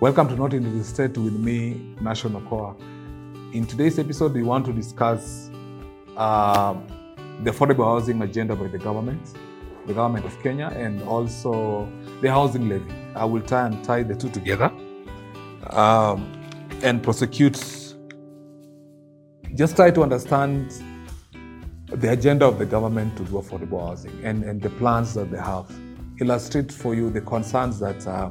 Welcome to Not in the State with me, National Core. In today's episode, we want to discuss uh, the affordable housing agenda by the government, the government of Kenya, and also the housing levy. I will try and tie the two together um, and prosecute, just try to understand the agenda of the government to do affordable housing and, and the plans that they have. Illustrate for you the concerns that uh,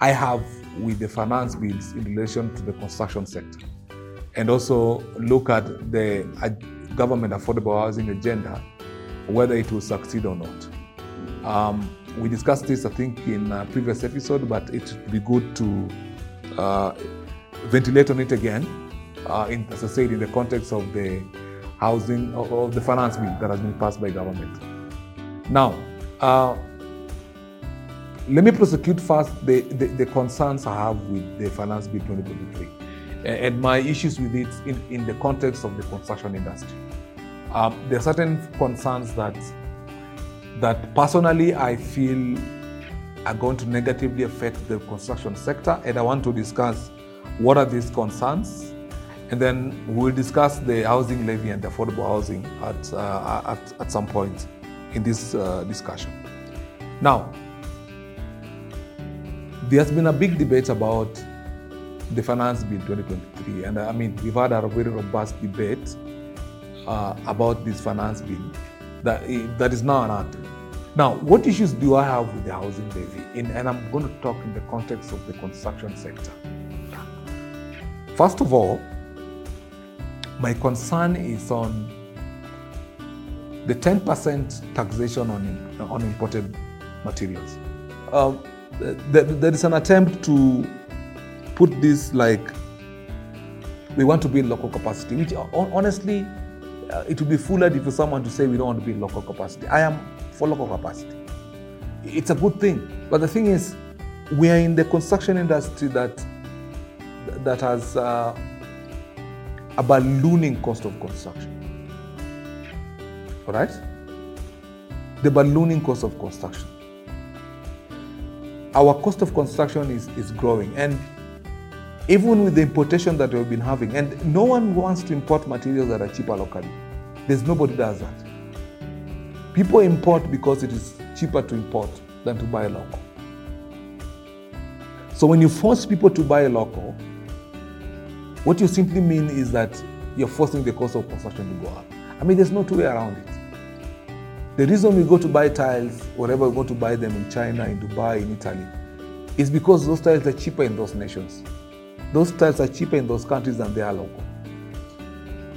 I have with the finance bills in relation to the construction sector. And also look at the government affordable housing agenda, whether it will succeed or not. Um, we discussed this, I think, in a previous episode, but it would be good to uh, ventilate on it again, uh, in, as I said, in the context of the housing of the finance bill that has been passed by government. Now, uh, let me prosecute first the, the, the, concerns I have with the finance bill 2023 and my issues with it in, in the context of the construction industry. Um, there are certain concerns that that personally I feel are going to negatively affect the construction sector, and I want to discuss what are these concerns and then we'll discuss the housing levy and affordable housing at, uh, at, at some point in this uh, discussion. Now, there's been a big debate about the finance bill 2023, and I mean, we've had a very robust debate uh, about this finance bill that, that is now enacted. Now, what issues do I have with the housing levy? In, and I'm going to talk in the context of the construction sector. First of all, my concern is on the 10% taxation on, on imported materials. Um, there, is an attempt to put this like we want to build local capacity, which honestly, uh, it would be foolish for someone to say we don't want to build local capacity. I am for local capacity. It's a good thing. But the thing is, we are in the construction industry that that has uh, a ballooning cost of construction. All right? The ballooning cost of construction. Our cost of construction is, is growing. And even with the importation that we've been having, and no one wants to import materials that are cheaper locally. There's nobody does that. People import because it is cheaper to import than to buy local. So when you force people to buy local, what you simply mean is that you're forcing the cost of construction to go up. I mean, there's no two way around it. The reason we go to buy tiles, wherever we go to buy them in China, in Dubai, in Italy, is because those tiles are cheaper in those nations. Those tiles are cheaper in those countries than they are local.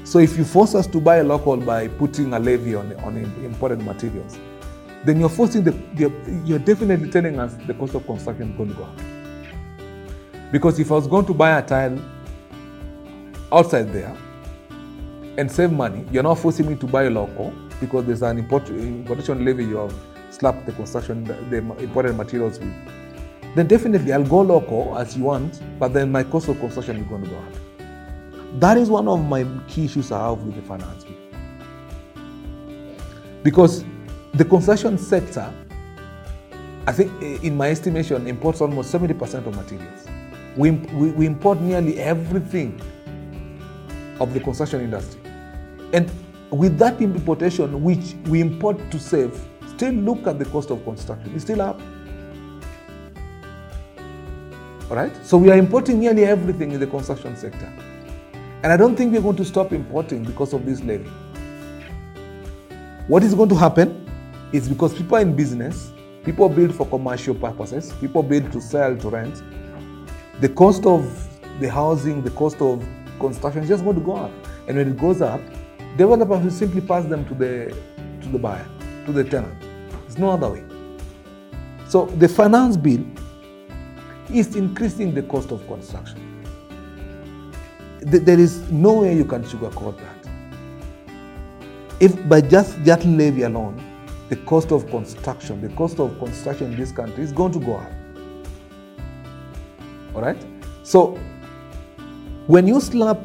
So if you force us to buy local by putting a levy on, on imported materials, then you're forcing the, you're, you're definitely telling us the cost of construction is going to go up. Because if I was going to buy a tile outside there and save money. You're not forcing me to buy local because there's an import, importation levy you have slapped the construction, the imported materials with. Then definitely I'll go local as you want, but then my cost of construction is going to go up. That is one of my key issues I have with the finance. Because the construction sector, I think eh, in my estimation, imports almost 70% of materials. We, we, we import nearly everything of the construction industry. And with that importation, which we import to save, still look at the cost of construction. It's still up. All right? So we are importing nearly everything in the construction sector. And I don't think we're going to stop importing because of this levy. What is going to happen is because people are in business, people build for commercial purposes, people build to sell, to rent. The cost of the housing, the cost of construction is just going to go up. And when it goes up, developers will simply pass them to the to the buyer, to the tenant. There's no other way. So the finance bill is increasing the cost of construction. There is no way you can sugarcoat that. If by just that levy alone, the cost of construction, the cost of construction in this country is going to go up. All right? So when you slap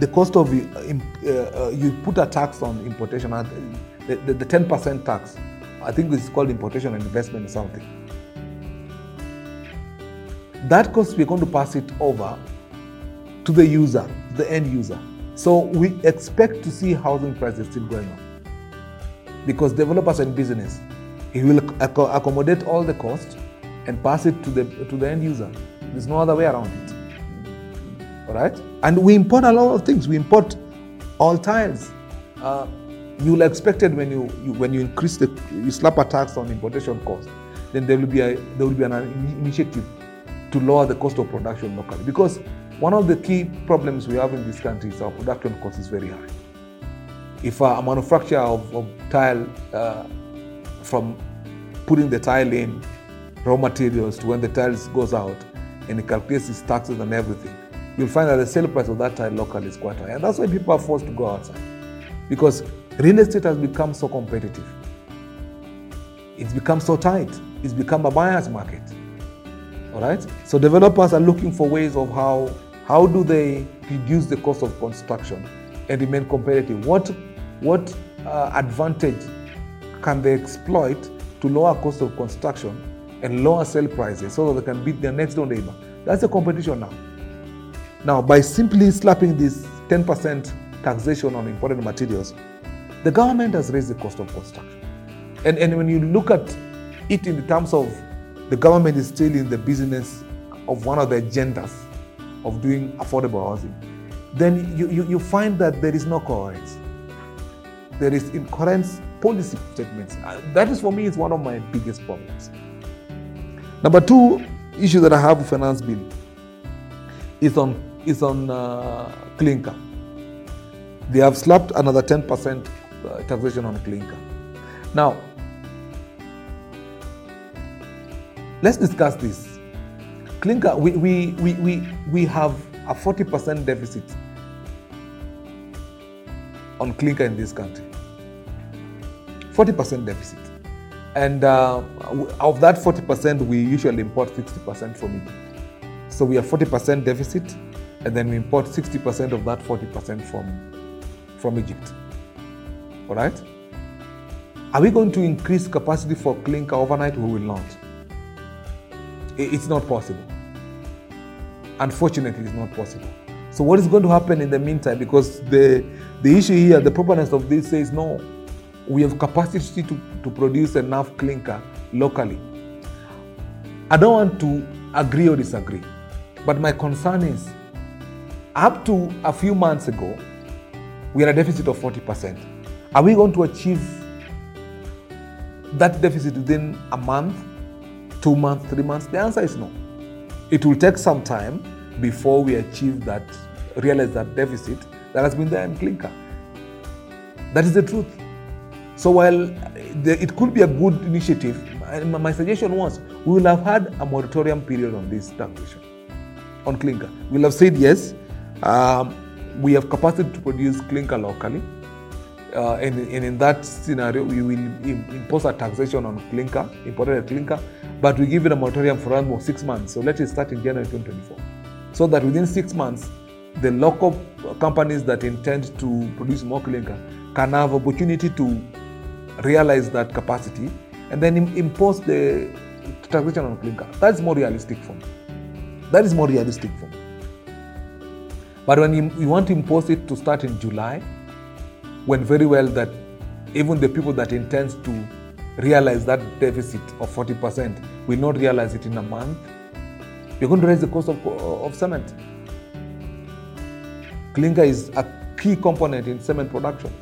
the cost of uh, uh, you put a tax on importation, uh, the, the, the 10% tax, I think it's called importation and investment or something. that cost we're going to pass it over to the user, the end user. So we expect to see housing prices still going up because developers in business. He will accommodate all the cost and pass it to the to the end user. There's no other way around it. All right, and we import a lot of things. We import all tiles. Uh, you'll expect it when you, you, when you increase the you slap a tax on importation cost, then there will be a there will be an initiative to lower the cost of production locally because one of the key problems we have in this country is our production cost is very high. If a manufacturer of, of tile uh, from putting the tile in raw materials to when the tiles goes out and he calculates his taxes and everything, you'll find that the sale price of that tile local is quite high. And that's why people are forced to go outside. Because real estate has become so competitive. It's become so tight. It's become a buyer's market. All right? So developers are looking for ways of how how do they reduce the cost of construction and remain competitive? What what uh, advantage can they exploit to lower cost of construction and lower sale prices so that they can beat their next door neighbor? That's the competition now. Now, by simply slapping this 10% taxation on imported materials, the government has raised the cost of construction. And, and when you look at it in terms of the government is still in the business of one of the agendas of doing affordable housing, then you, you, you find that there is no coherence. There is incoherent policy statements. Uh, that is for me is one of my biggest problems. Number two issue that I have with finance bill is on is on uh, clinker. They have slapped another 10% uh, taxation on clinker. Now, let's discuss this. Clinker, we, we, we, we, we have a 40% deficit on clinker in this country. 40% deficit. And uh, of that 40%, we usually import 60% from Egypt. So we have 40% deficit and then we import 60% of that 40% from, from Egypt. All right? Are we going to increase capacity for clinker overnight? We will not. It's not possible. Unfortunately, it's not possible. So, what is going to happen in the meantime? Because the, the issue here, the proponents of this says no, we have capacity to, to produce enough clinker locally. I don't want to agree or disagree, but my concern is up to a few months ago, we had a deficit of 40%. Are we going to achieve that deficit within a month, two months, three months? The answer is no. It will take some time before we achieve that, realize that deficit that has been there in clinker. That is the truth. So while uh, it could be a good initiative, my suggestion was we will have had a moratorium period on this taxation, on clinker. We'll have said yes, um, we have capacity to produce clinker locally. Uh, and, and, in that scenario, we will impose a taxation on clinker, imported clinker, but we give it a moratorium for almost six months. So let it start in January 2024. So that within six months, the local companies that intend to produce more clinker can have opportunity to realize that capacity and then impose the taxation on clinker. That's more realistic for me. That is more realistic for me. But when you, want to impose it to start in July, when very well that even the people that intends to realize that deficit of 40% will not realize it in a month, you're going to raise the cost of, of cement. Clinker is a key component in cement production.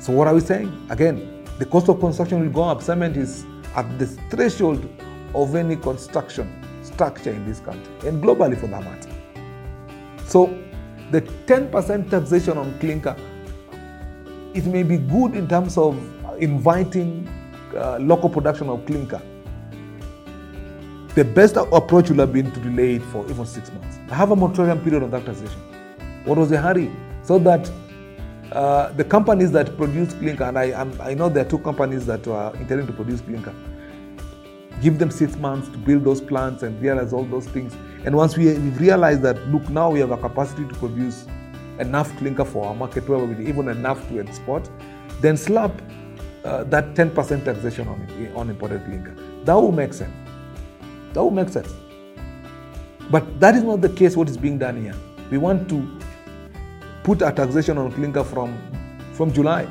So what are we saying? Again, the cost of construction will go up. Cement is at the threshold of any construction structure in this country and globally for that matter. So the 10% taxation on clinker, it may be good in terms of inviting uh, local production of clinker. The best approach would have been to delay it for even six months. Have a moratorium period on that taxation. What was the hurry? So that uh, the companies that produce clinker, and I, I know there are two companies that are intending to produce clinker, give them six months to build those plants and realize all those things. And once we, have realized that, look, now we have a capacity to produce enough clinker for our market, even enough to export, then slap uh, that 10% taxation on, on imported clinker. That will make sense. That would make sense. But that is not the case, what is being done here. We want to put a taxation on clinker from, from July.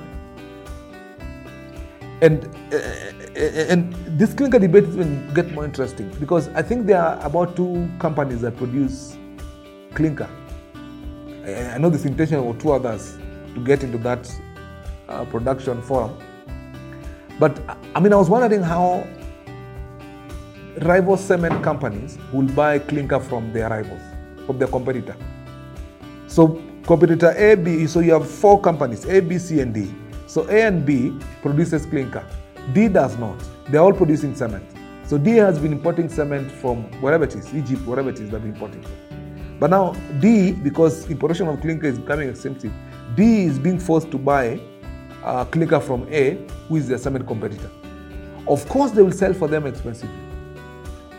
And, uh, and this clinker debate is going to get more interesting because I think there are about two companies that produce clinker. I know this intention of two others to get into that uh, production forum. But I mean, I was wondering how rival cement companies will buy clinker from their rivals, from their competitor. So competitor A, B, so you have four companies, A, B, C, and D. So A and B produces clinker. D does not. They're all producing cement. So D has been importing cement from wherever it is, Egypt, wherever it is they've been importing But now D, because importation of clinker is becoming expensive, D is being forced to buy uh, clinker from A, who is their cement competitor. Of course, they will sell for them expensively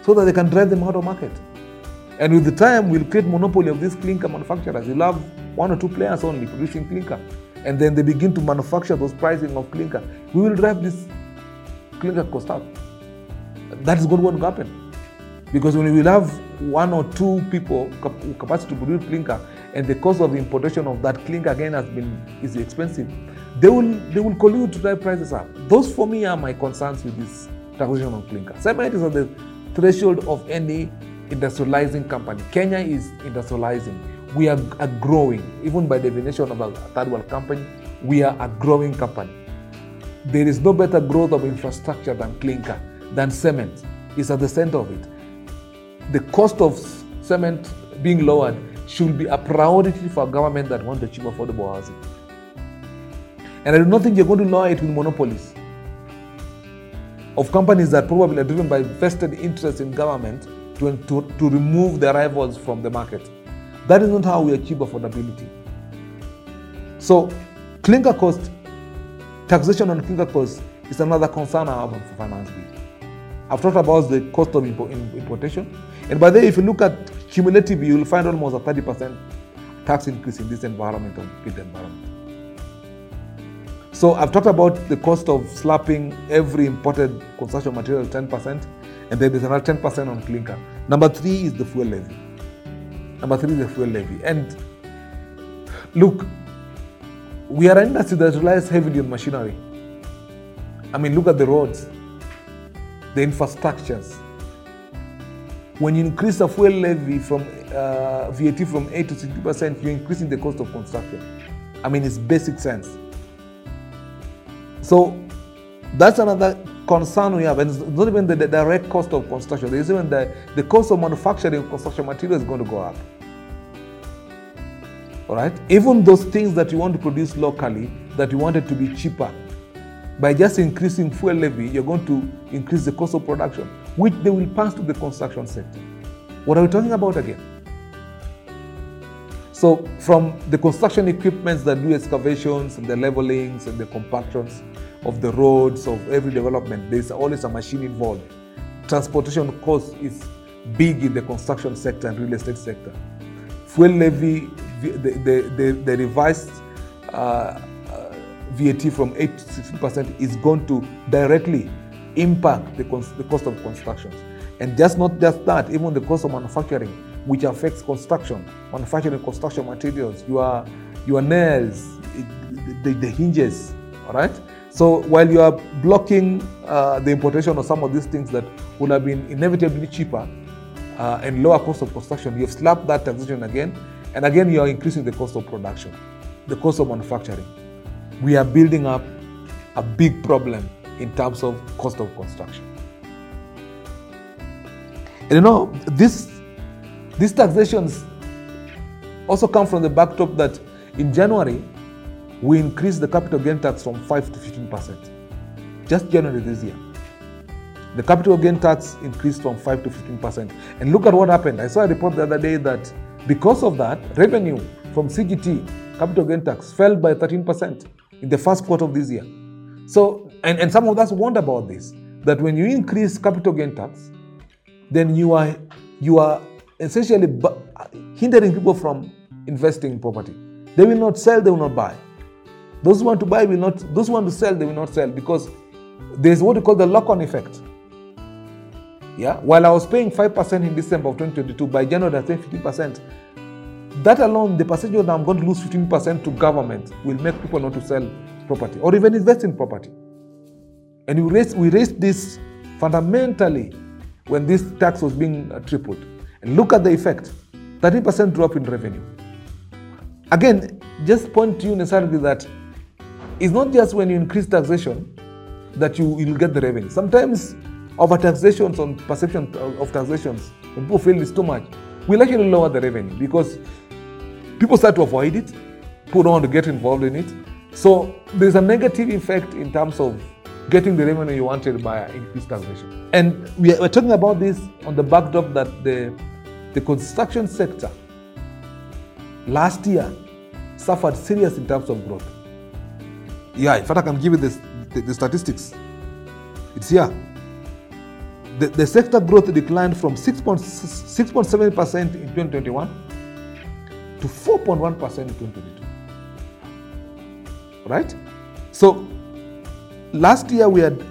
so that they can drive them out of market. And with the time, we'll create monopoly of these clinker manufacturers. You'll have one or two players only producing clinker. And then they begin to manufacture those pricing of clinker. We will drive this cost up. That is going to happen. Because when we will have one or two people capacity to produce clinker and the cost of the importation of that clinker again has been is expensive, they will they will collude to drive prices up. Those for me are my concerns with this taxation of clinker. Cement is at the threshold of any industrializing company. Kenya is industrializing. We are, are growing, even by definition of a third world company, we are a growing company. There is no better growth of infrastructure than clinker, than cement. It's at the center of it. The cost of cement being lowered should be a priority for a government that wants to achieve affordable housing. And I do not think you're going to lower it with monopolies of companies that probably are driven by vested interests in government to, to, to remove their rivals from the market. That is not how we achieve affordability. So, clinker cost, taxation on clinker cost is another concern I have for finance. I've talked about the cost of importation. And by the way, if you look at cumulative, you'll find almost a 30% tax increase in this environment of built environment. So I've talked about the cost of slapping every imported construction material 10%, and then there's another 10% on clinker. Number three is the fuel levy. Number three is the fuel levy. And look, we are an industry that relies heavily on machinery. I mean, look at the roads, the infrastructures. When you increase the fuel levy from uh, VAT from 8 to 60%, you're increasing the cost of construction. I mean, it's basic sense. So that's another concern we have. And it's not even the, the direct cost of construction, there's even the, the cost of manufacturing construction material is going to go up. All right? Even those things that you want to produce locally, that you want it to be cheaper, by just increasing fuel levy, you're going to increase the cost of production, which they will pass to the construction sector. What are we talking about again? So, from the construction equipments that do excavations and the levelings and the compactions, of the roads, of every development, there's always a machine involved. Transportation cost is big in the construction sector and real estate sector. Fuel levy, the, the, the, the revised uh, uh, VAT from 8 to 16% is going to directly impact the, cons- the cost of constructions. And just not just that, even the cost of manufacturing, which affects construction, manufacturing construction materials, your, your nails, the, the hinges, all right? So while you are blocking uh, the importation of some of these things that would have been inevitably cheaper uh, and lower cost of construction, you've slapped that taxation again, and again you are increasing the cost of production, the cost of manufacturing. We are building up a big problem in terms of cost of construction. And you know, this, these taxations also come from the backdrop that in January, we increased the capital gain tax from 5 to 15%. Just January this year. The capital gain tax increased from 5 to 15%. And look at what happened. I saw a report the other day that because of that, revenue from CGT, capital gain tax, fell by 13% in the first quarter of this year. So, and, and some of us wonder about this that when you increase capital gain tax, then you are, you are essentially hindering people from investing in property. They will not sell, they will not buy. Those who want to buy will not, those who want to sell, they will not sell because there's what we call the lock on effect. Yeah, while I was paying 5% in December of 2022, by January I paid 15%. That alone, the percentage that I'm going to lose 15% to government will make people not to sell property or even invest in property. And we raised, we raised this fundamentally when this tax was being uh, tripled. And look at the effect 30% drop in revenue. Again, just point to you necessarily that it's not just when you increase taxation that you will get the revenue. Sometimes over uh, taxations on perception of taxations, when people feel it's too much, will actually lower the revenue because people start to avoid it. People don't want to get involved in it. So there's a negative effect in terms of getting the revenue you wanted by increased taxation. And we are, talking about this on the backdrop that the, the construction sector last year suffered serious in terms of growth. Yeah, in fact, I can give you this, the, the statistics. It's here. The, the sector growth declined from 6.7% in 2021 to 4.1% in 2022. Right? So last year we had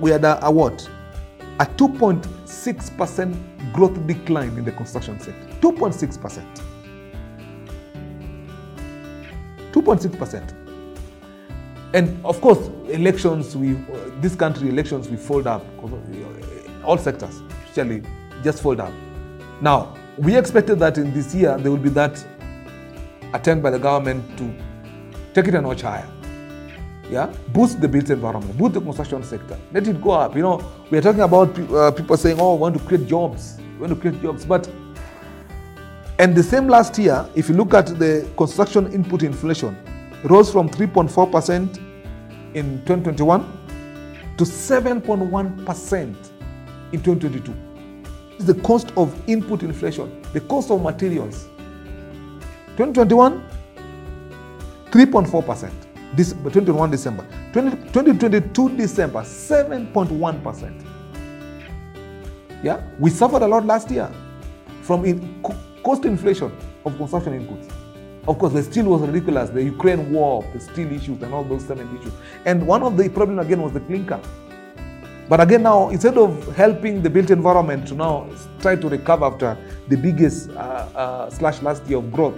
we had a, a what? A 2.6% growth decline in the construction sector. 2.6%. 2.6%. And of course, elections, we uh, this country elections we fold up. Uh, All sectors, especially, just fold up. Now, we expected that in this year there will be that attempt by the government to take it a notch higher. Yeah, boost the built environment, boost the construction sector, let it go up. You know, we are talking about uh, people saying, "Oh, we want to create jobs, we want to create jobs," but and the same last year, if you look at the construction input inflation, rose from 3.4% in 2021 to 7.1% in 2022. This is the cost of input inflation, the cost of materials. 2021, 3.4%. This 21 December. 20, 2022 December, 7.1%. Yeah, we suffered a lot last year from in, cost inflation of construction inputs. Of course, the steel was ridiculous. The Ukraine war, the steel issues, and all those cement issues. And one of the problem again was the clinker. But again, now instead of helping the built environment to now try to recover after the biggest uh, uh, slash last year of growth,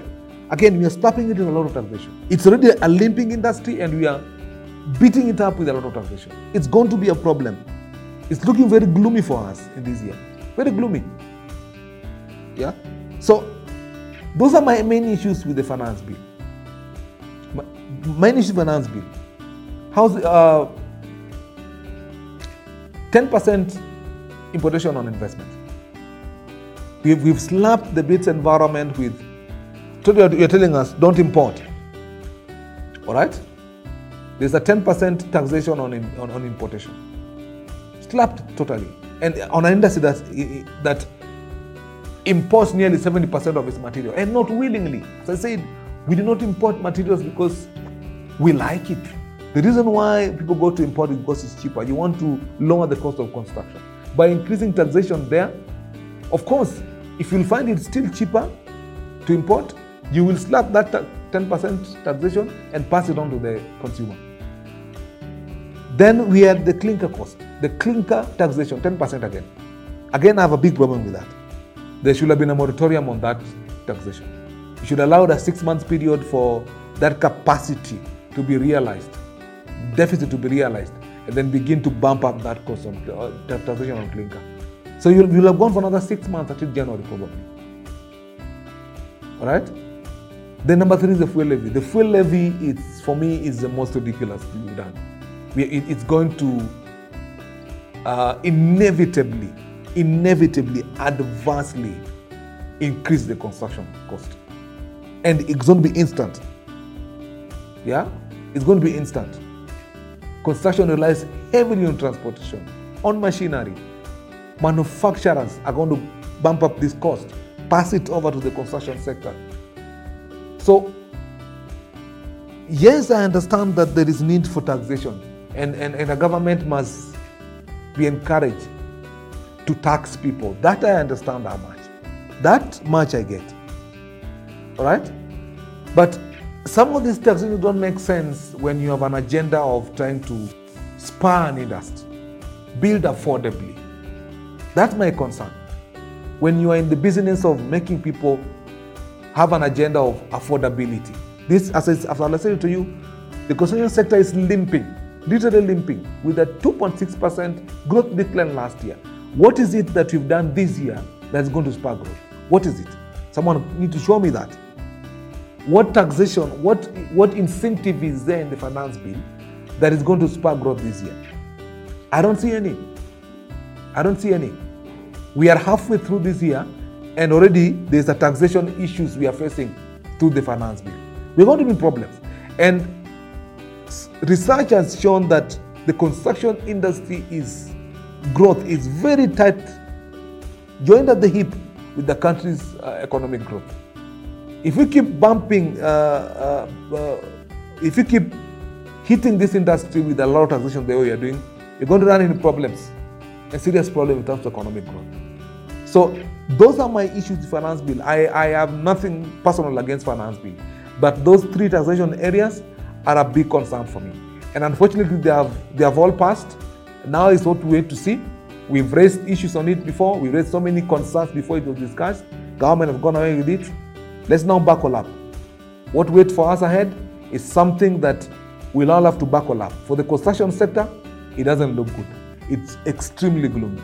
again we are stopping it in a lot of taxation. It's already a limping industry, and we are beating it up with a lot of taxation. It's going to be a problem. It's looking very gloomy for us in this year. Very gloomy. Yeah. So those are my main issues with the finance bill. My main issue finance bill. How's uh, 10% importation on investment. We've, we've slapped the built environment with, you're telling us, don't import. All right? There's a 10% taxation on, on, on importation. Slapped totally. And on an industry that, that imports nearly 70% of its material and not willingly. As I said, we do not import materials because we like it. The reason why people go to import it because it's cheaper. You want to lower the cost of construction. By increasing taxation there, of course, if you find it still cheaper to import, you will slap that 10% taxation and pass it on to the consumer. Then we had the clinker cost, the clinker taxation, 10% again. Again, I have a big problem with that. There should have been a moratorium on that taxation. You should allow a six months period for that capacity to be realized, deficit to be realized, and then begin to bump up that cost of uh, taxation on clinker. So you'll, you'll have gone for another six months until January probably. All right. Then number three is the fuel levy. The fuel levy, it's for me, is the most ridiculous thing we've done. We, it, it's going to uh, inevitably inevitably adversely increase the construction cost. And it's going to be instant. Yeah? It's going to be instant. Construction relies heavily on transportation, on machinery. Manufacturers are going to bump up this cost, pass it over to the construction sector. So, yes, I understand that there is need for taxation, and, and, and a government must be encouraged to tax people. That I understand how much. That much I get. All right? But some of these taxes don't make sense when you have an agenda of trying to spur an industry, build affordably. That's my concern. When you are in the business of making people have an agenda of affordability, this, as I, as I said to you, the construction sector is limping, literally limping, with a 2.6% growth decline last year. What is it that we've done this year that's going to spark growth? What is it? Someone need to show me that. What taxation, what, what incentive is there in the finance bill that is going to spark growth this year? I don't see any. I don't see any. We are halfway through this year, and already there's a taxation issues we are facing through the finance bill. We're going to be problems. And research has shown that the construction industry is growth is very tight, joined at the hip with the country's uh, economic growth. If you keep bumping, uh, uh, uh if you keep hitting this industry with a lot of taxation the way you're doing, you're going to run into problems, a serious problem in terms of economic growth. So those are my issues with finance bill. I, I have nothing personal against finance bill, but those three taxation areas are a big concern for me. And unfortunately, they have they have all passed. Now is what we wait to see. We've raised issues on it before. We raised so many concerns before it was discussed. Government have gone away with it. Let's now buckle up. What waits for us ahead is something that we'll all have to buckle up. For the construction sector, it doesn't look good. It's extremely gloomy.